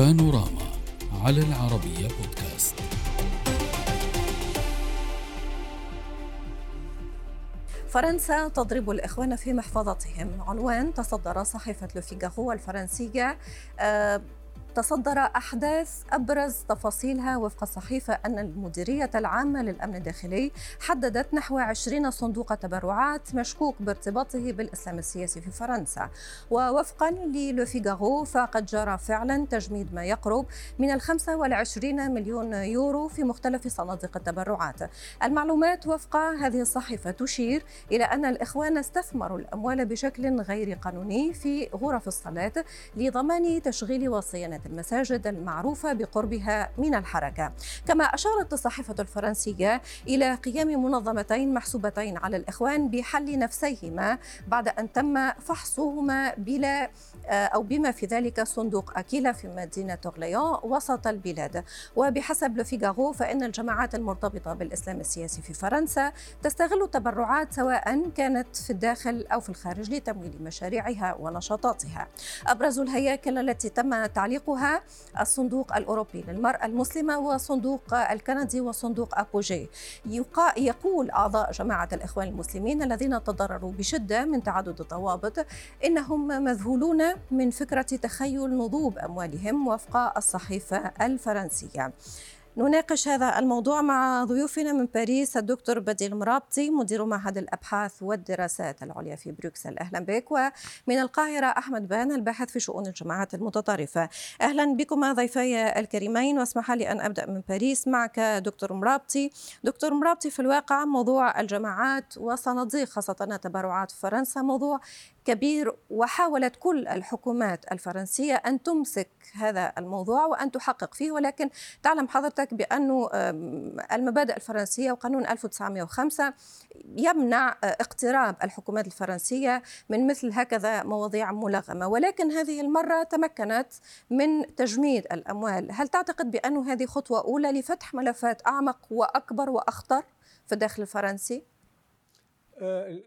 بانوراما على العربية بودكاست. فرنسا تضرب الإخوان في محفظتهم. عنوان تصدر صحيفة لوفيغارو الفرنسية. آه تصدر أحداث أبرز تفاصيلها وفق الصحيفة أن المديرية العامة للأمن الداخلي حددت نحو 20 صندوق تبرعات مشكوك بارتباطه بالإسلام السياسي في فرنسا. ووفقا للوفيغارو فقد جرى فعلا تجميد ما يقرب من ال 25 مليون يورو في مختلف صناديق التبرعات. المعلومات وفق هذه الصحيفة تشير إلى أن الإخوان استثمروا الأموال بشكل غير قانوني في غرف الصلاة لضمان تشغيل وصيانة المساجد المعروفة بقربها من الحركة. كما أشارت الصحيفة الفرنسية إلى قيام منظمتين محسوبتين على الإخوان بحل نفسيهما بعد أن تم فحصهما بلا أو بما في ذلك صندوق أكيلا في مدينة أورليون وسط البلاد. وبحسب لوفيغارو فإن الجماعات المرتبطة بالإسلام السياسي في فرنسا تستغل التبرعات سواء كانت في الداخل أو في الخارج لتمويل مشاريعها ونشاطاتها. أبرز الهياكل التي تم تعليقها الصندوق الأوروبي للمرأة المسلمة وصندوق الكندي وصندوق أبوجي. يقول أعضاء جماعة الإخوان المسلمين الذين تضرروا بشدة من تعدد الضوابط إنهم مذهولون من فكرة تخيل نضوب أموالهم وفق الصحيفة الفرنسية. نناقش هذا الموضوع مع ضيوفنا من باريس الدكتور بديل مرابطي مدير معهد الأبحاث والدراسات العليا في بروكسل. أهلا بك. ومن القاهرة أحمد بان الباحث في شؤون الجماعات المتطرفة. أهلا بكما ضيفي الكريمين. واسمح لي أن أبدأ من باريس معك دكتور مرابطي. دكتور مرابطي في الواقع موضوع الجماعات وصناديق خاصة التبرعات في فرنسا موضوع كبير وحاولت كل الحكومات الفرنسية أن تمسك هذا الموضوع وأن تحقق فيه ولكن تعلم حضرتك بانه المبادئ الفرنسية وقانون 1905 يمنع اقتراب الحكومات الفرنسية من مثل هكذا مواضيع ملغمة. ولكن هذه المرة تمكنت من تجميد الأموال. هل تعتقد بانه هذه خطوة أولى لفتح ملفات أعمق وأكبر وأخطر في الداخل الفرنسي؟ آه،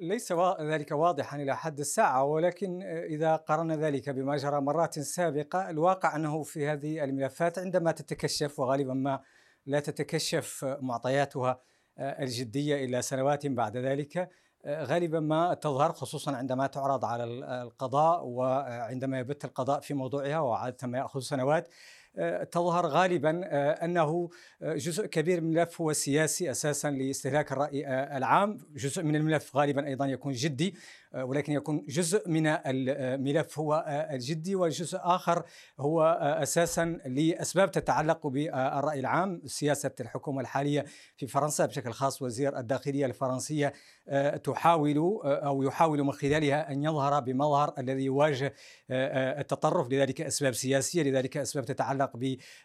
ليس ذلك واضحا إلى حد الساعة ولكن إذا قارنا ذلك بما جرى مرات سابقة الواقع أنه في هذه الملفات عندما تتكشف وغالبا ما لا تتكشف معطياتها الجدية الا سنوات بعد ذلك غالبا ما تظهر خصوصا عندما تعرض على القضاء وعندما يبت القضاء في موضوعها وعادة ما يأخذ سنوات. تظهر غالبا آه، أنه آه، جزء كبير من الملف هو سياسي أساسا لاستهلاك الرأي آه، العام، جزء من الملف غالبا أيضا يكون جدي. ولكن يكون جزء من الملف هو الجدي والجزء آخر هو أساسا لأسباب تتعلق بالرأي العام، سياسة الحكومة الحالية في فرنسا بشكل خاص وزير الداخلية الفرنسية تحاول أو يحاول من خلالها أن يظهر بمظهر الذي يواجه التطرف. لذلك أسباب سياسية، لذلك أسباب تتعلق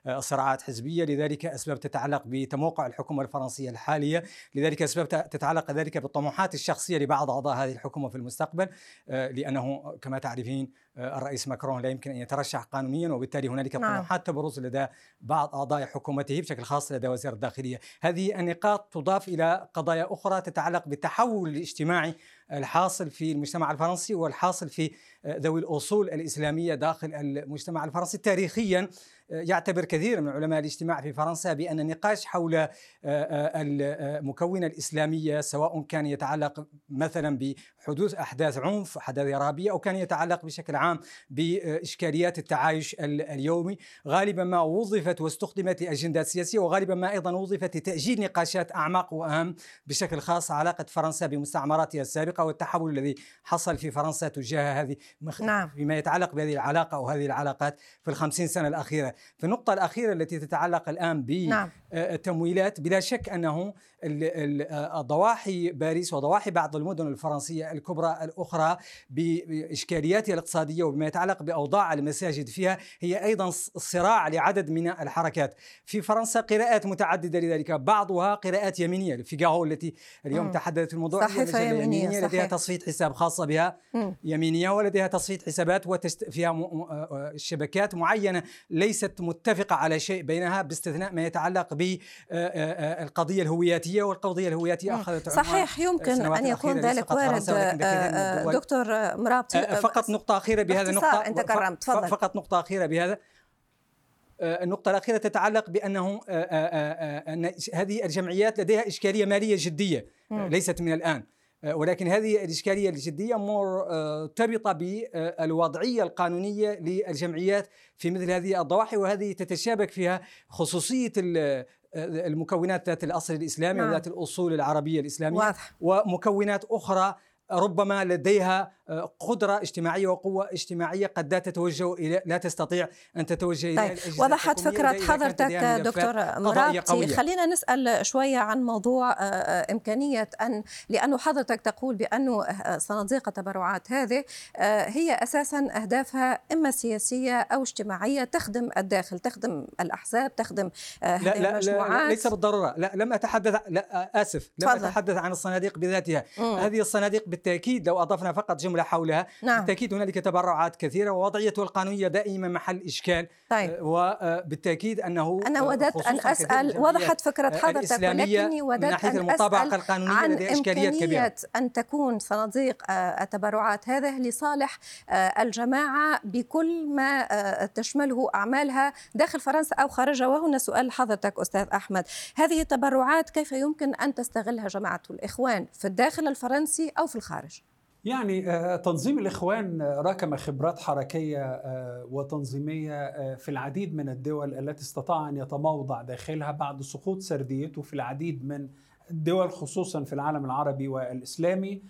بصراعات حزبية، لذلك أسباب تتعلق بتموقع الحكومة الفرنسية الحالية، لذلك أسباب تتعلق ذلك بالطموحات الشخصية لبعض أعضاء هذه الحكومة في المستقبل. لأنه كما تعرفين الرئيس ماكرون لا يمكن أن يترشح قانونيا وبالتالي هنالك نعم. طموحات تبرز لدى بعض أعضاء حكومته بشكل خاص لدى وزير الداخلية، هذه النقاط تضاف إلى قضايا أخرى تتعلق بالتحول الاجتماعي الحاصل في المجتمع الفرنسي والحاصل في ذوي الأصول الإسلامية داخل المجتمع الفرنسي تاريخيا يعتبر كثير من علماء الاجتماع في فرنسا بأن النقاش حول آه، آه، المكونة الإسلامية سواء كان يتعلق مثلا بحدوث أحداث عنف أحداث ارهابيه أو كان يتعلق بشكل عام بإشكاليات التعايش اليومي غالبا ما وظفت واستخدمت لأجندات سياسية وغالبا ما أيضا وظفت لتأجيل نقاشات اعمق وأهم بشكل خاص علاقة فرنسا بمستعمراتها السابقة والتحول الذي حصل في فرنسا تجاه هذه نعم. فيما يتعلق بهذه العلاقة أو هذه العلاقات في الخمسين سنة الأخيرة في النقطة الأخيرة التي تتعلق الآن بالتمويلات نعم. بلا شك أنه ضواحي باريس وضواحي بعض المدن الفرنسية الكبرى الأخرى بإشكالياتها الاقتصادية وبما يتعلق بأوضاع المساجد فيها هي أيضا صراع لعدد من الحركات في فرنسا قراءات متعددة لذلك بعضها قراءات يمينية فيغارو التي اليوم. تحدثت الموضوع صحيفة يمينية, يمينية صحيح. لديها تصفية حساب خاصة بها مم. يمينية ولديها تصفية حسابات وتست... فيها م... شبكات معينة ليست متفقة على شيء بينها باستثناء ما يتعلق بالقضية الهوياتية والقضية الهوياتية أخذت صحيح يمكن أن يكون ذلك وارد دكتور مرابطي فقط نقطة أخيرة بهذا نقطة أنت كرمت فقط نقطة أخيرة بهذا. النقطة الأخيرة تتعلق بأنه أن هذه الجمعيات لديها إشكالية مالية جدية ليست من الآن. ولكن هذه الإشكالية الجدية مرتبطة بالوضعية القانونية للجمعيات في مثل هذه الضواحي وهذه تتشابك فيها خصوصية المكونات ذات الأصل الإسلامي نعم. وذات الأصول العربية الإسلامية واضح. ومكونات أخرى ربما لديها آه، قدرة اجتماعية وقوة اجتماعية قد لا تتوجه إلى لا تستطيع أن تتوجه طيب. إلى وضحت فكرة حضرتك دكتور مرابطي خلينا نسأل شوية عن موضوع آه، آه، إمكانية أن لأنه حضرتك تقول بأنه صناديق التبرعات هذه هي أساسا أهدافها إما سياسية أو اجتماعية تخدم الداخل تخدم الأحزاب تخدم لا لا, لا ليس بالضرورة لا لم أتحدث لا آسف لم فضل. أتحدث عن الصناديق بذاتها مم. هذه الصناديق بالتأكيد لو أضفنا فقط جملة حولها نعم. بالتأكيد هنالك تبرعات كثيرة ووضعيتها القانونية دائما محل إشكال طيب. آه، وبالتأكيد أنه أنا وددت أن أسأل وضحت فكرة آه، حضرتك ولكني وددت أن أسأل القانونية عن إشكاليات كبيرة أن تكون صناديق آه، التبرعات هذه لصالح الجماعة بكل ما تشمله أعمالها داخل فرنسا أو خارجها وهنا سؤال حضرتك أستاذ أحمد هذه التبرعات كيف يمكن أن تستغلها جماعة الإخوان في الداخل الفرنسي أو في الخارج؟ يعني آه، تنظيم الإخوان راكم خبرات حركية آه، وتنظيمية آه، في العديد من الدول التي استطاع أن يتموضع داخلها بعد سقوط سرديته في العديد من الدول خصوصا في العالم العربي والإسلامي.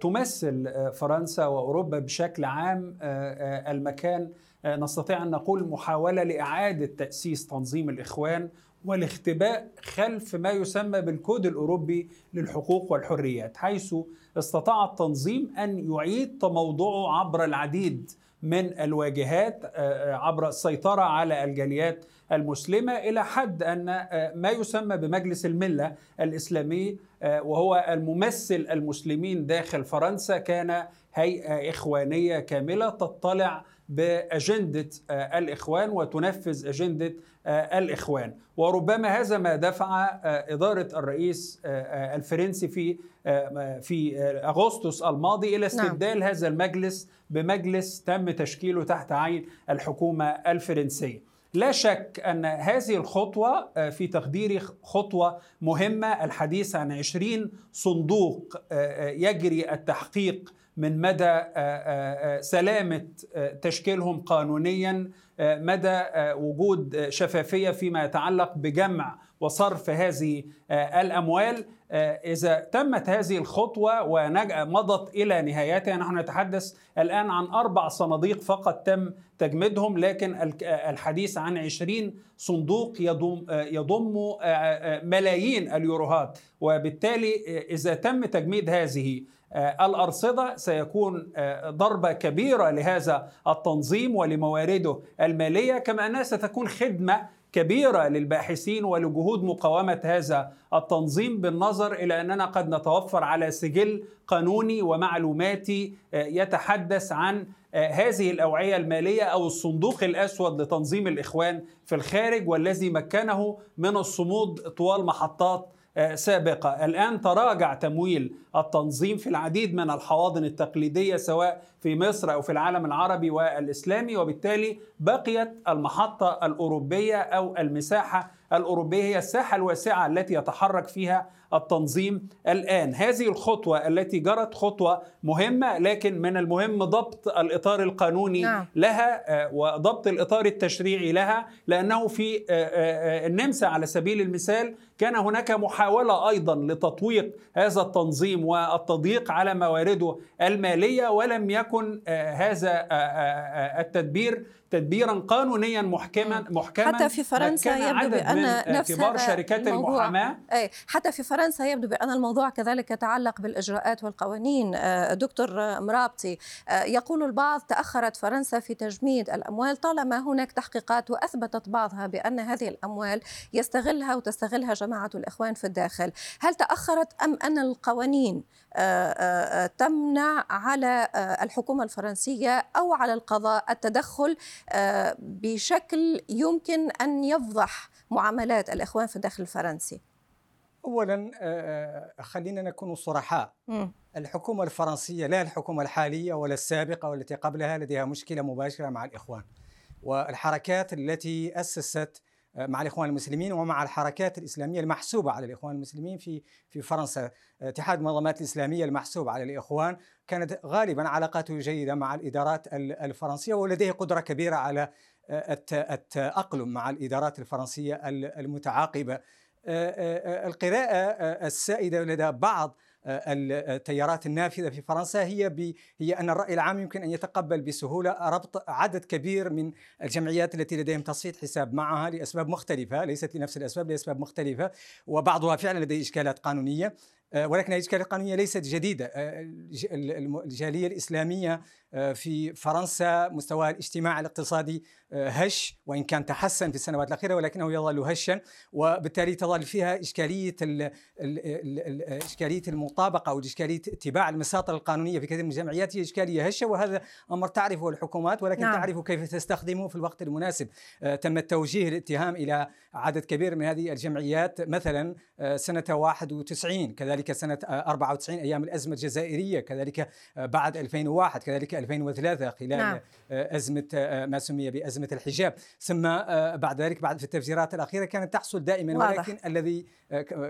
تمثل فرنسا وأوروبا بشكل عام المكان. نستطيع أن نقول محاولة لإعادة تأسيس تنظيم الإخوان. والاختباء خلف ما يسمى بالكود الأوروبي للحقوق والحريات حيث استطاع التنظيم أن يعيد تموضعه عبر العديد من الواجهات آه، آه، عبر السيطرة على الجاليات المسلمة إلى حد أن آه، ما يسمى بمجلس الملة الإسلامي وهو الممثل المسلمين داخل فرنسا كان هيئة إخوانية كاملة تطلع بأجندة آه، الإخوان وتنفذ أجندة آه، الإخوان وربما هذا ما دفع آه، إدارة الرئيس الفرنسي في في أغسطس الماضي إلى نعم. استبدال نعم. هذا المجلس بمجلس تم تشكيله تحت عين الحكومة الفرنسية لا شك أن هذه الخطوة في تقديري خطوة مهمة الحديث عن 20 صندوق يجري التحقيق من مدى آه، آه، آه، سلامة تشكيلهم قانونيا مدى وجود شفافية فيما يتعلق بجمع وصرف هذه الأموال. إذا تمت هذه الخطوة ومضت إلى نهايتها نحن نتحدث الآن عن أربع صناديق فقط تم تجميدهم لكن الحديث عن 20 صندوق يضم يضم ملايين اليوروهات. وبالتالي إذا تم تجميد هذه آه، الأرصدة سيكون آه، ضربة كبيرة لهذا التنظيم ولموارده المالية. كما أنها ستكون خدمة كبيرة للباحثين ولجهود مقاومة هذا التنظيم بالنظر إلى أننا قد نتوفر على سجل قانوني ومعلوماتي آه، يتحدث عن هذه الأوعية المالية أو الصندوق الأسود لتنظيم الإخوان في الخارج والذي مكنه من الصمود طوال محطات آه، سابقة. الآن تراجع تمويل التنظيم في العديد من الحواضن التقليدية سواء في مصر أو في العالم العربي والإسلامي وبالتالي بقيت المحطة الأوروبية أو المساحة الأوروبية هي الساحة الواسعة التي يتحرك فيها التنظيم الآن. هذه الخطوة التي جرت خطوة مهمة لكن من المهم ضبط الإطار القانوني نعم. لها آه، وضبط الإطار التشريعي لها لأنه في آه، آه، النمسا على سبيل المثال كان هناك محاولة أيضا لتطويق هذا التنظيم والتضييق على موارده المالية ولم يكن هذا التدبير تدبيرا قانونيا محكما محكما حتى في فرنسا يبدو بأن نفس كبار شركات المحاماة. أي حتى في فرنسا يبدو بأن الموضوع كذلك يتعلق بالإجراءات والقوانين. آه، دكتور مرابطي آه، يقول البعض تأخرت فرنسا في تجميد الأموال طالما هناك تحقيقات وأثبتت بعضها بأن هذه الأموال يستغلها وتستغلها جماعة الإخوان في الداخل. هل تأخرت أم أن القوانين آه، تمنع على الحكومة الفرنسية أو على القضاء التدخل بشكل يمكن أن يفضح معاملات الإخوان في الداخل الفرنسي؟ اولا آه، آه، خلينا نكون صرحاء. الحكومة الفرنسية لا الحكومة الحالية ولا السابقة والتي قبلها لديها مشكلة مباشرة مع الإخوان. والحركات التي أسست مع الإخوان المسلمين ومع الحركات الإسلامية المحسوبة على الإخوان المسلمين في في فرنسا. اتحاد المنظمات الإسلامية المحسوب على الإخوان كانت غالبا علاقاته جيدة مع الإدارات الفرنسية ولديه قدرة كبيرة على التأقلم مع الإدارات الفرنسية المتعاقبة. القراءة السائدة لدى بعض التيارات النافذة في فرنسا هي ب... هي أن الرأي العام يمكن أن يتقبل بسهولة ربط عدد كبير من الجمعيات التي لديهم تصفية حساب معها لأسباب مختلفة ليست لنفس الأسباب لأسباب مختلفة وبعضها فعلا لديه إشكالات قانونية آه، ولكن الاشكاليه القانونية ليست جديدة آه، الجالية الإسلامية آه، في فرنسا مستواها الاجتماعي الاقتصادي هش وإن كان تحسن في السنوات الأخيرة ولكنه يظل هشا وبالتالي تظل فيها إشكالية إشكالية المطابقة أو إشكالية اتباع المساطر القانونية في كثير من الجمعيات. هي إشكالية هشة وهذا أمر تعرفه الحكومات ولكن نعم. تعرف كيف تستخدمه في الوقت المناسب. تم توجيه الاتهام إلى عدد كبير من هذه الجمعيات. مثلا سنة 91 كذلك كذلك سنة 94 أيام الأزمة الجزائرية كذلك بعد 2001 كذلك 2003 خلال نعم. أزمة ما سمي بأزمة الحجاب ثم بعد ذلك بعد في التفجيرات الأخيرة كانت تحصل دائما واضح. ولكن الذي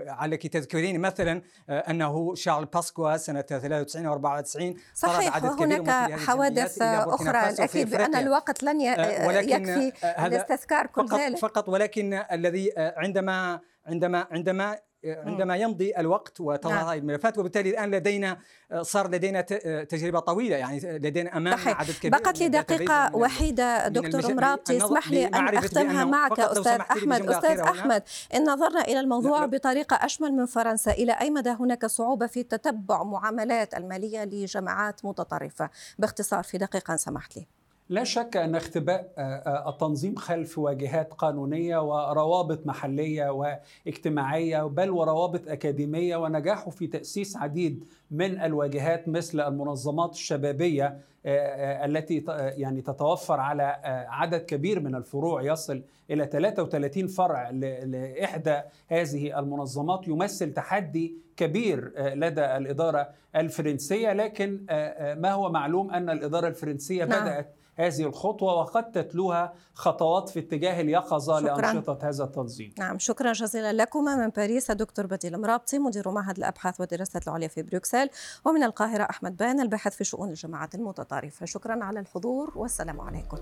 عليك تذكرين مثلا أنه شارل باسكوا سنة 93 و 94 صحيح عدد هناك حوادث أخرى الأكيد بأن الوقت لن يكفي لاستذكار كل فقط ذلك فقط ولكن الذي عندما عندما عندما عندما يمضي الوقت وتظهر نعم. هذه الملفات وبالتالي الآن لدينا صار لدينا تجربة طويلة يعني لدينا أمام صحيح. عدد كبير بقت لي دقيقة وحيدة دكتور مرابطي اسمح لي أن أختمها معك أستاذ أحمد. أستاذ أحمد إن نظرنا إلى الموضوع بطريقة أشمل من فرنسا إلى أي مدى هناك صعوبة في تتبع معاملات المالية لجماعات متطرفة؟ باختصار في دقيقة سمحت لي. لا شك أن اختباء آه، آه، التنظيم خلف واجهات قانونية وروابط محلية واجتماعية بل وروابط أكاديمية ونجاحه في تأسيس عديد من الواجهات مثل المنظمات الشبابية آه، التي يعني تتوفر على عدد كبير من الفروع يصل إلى 33 فرع لإحدى هذه المنظمات يمثل تحدي كبير لدى الإدارة الفرنسية لكن ما هو معلوم أن الإدارة الفرنسية نعم. بدأت هذه الخطوة وقد تتلوها خطوات في اتجاه اليقظة شكرا. لأنشطة هذا التنظيم. نعم شكرا جزيلا لكما. من باريس الدكتور بديل مرابطي مدير معهد الأبحاث والدراسات العليا في بروكسل ومن القاهرة أحمد بان الباحث في شؤون الجماعات المتطرفة. شكرا على الحضور والسلام عليكم.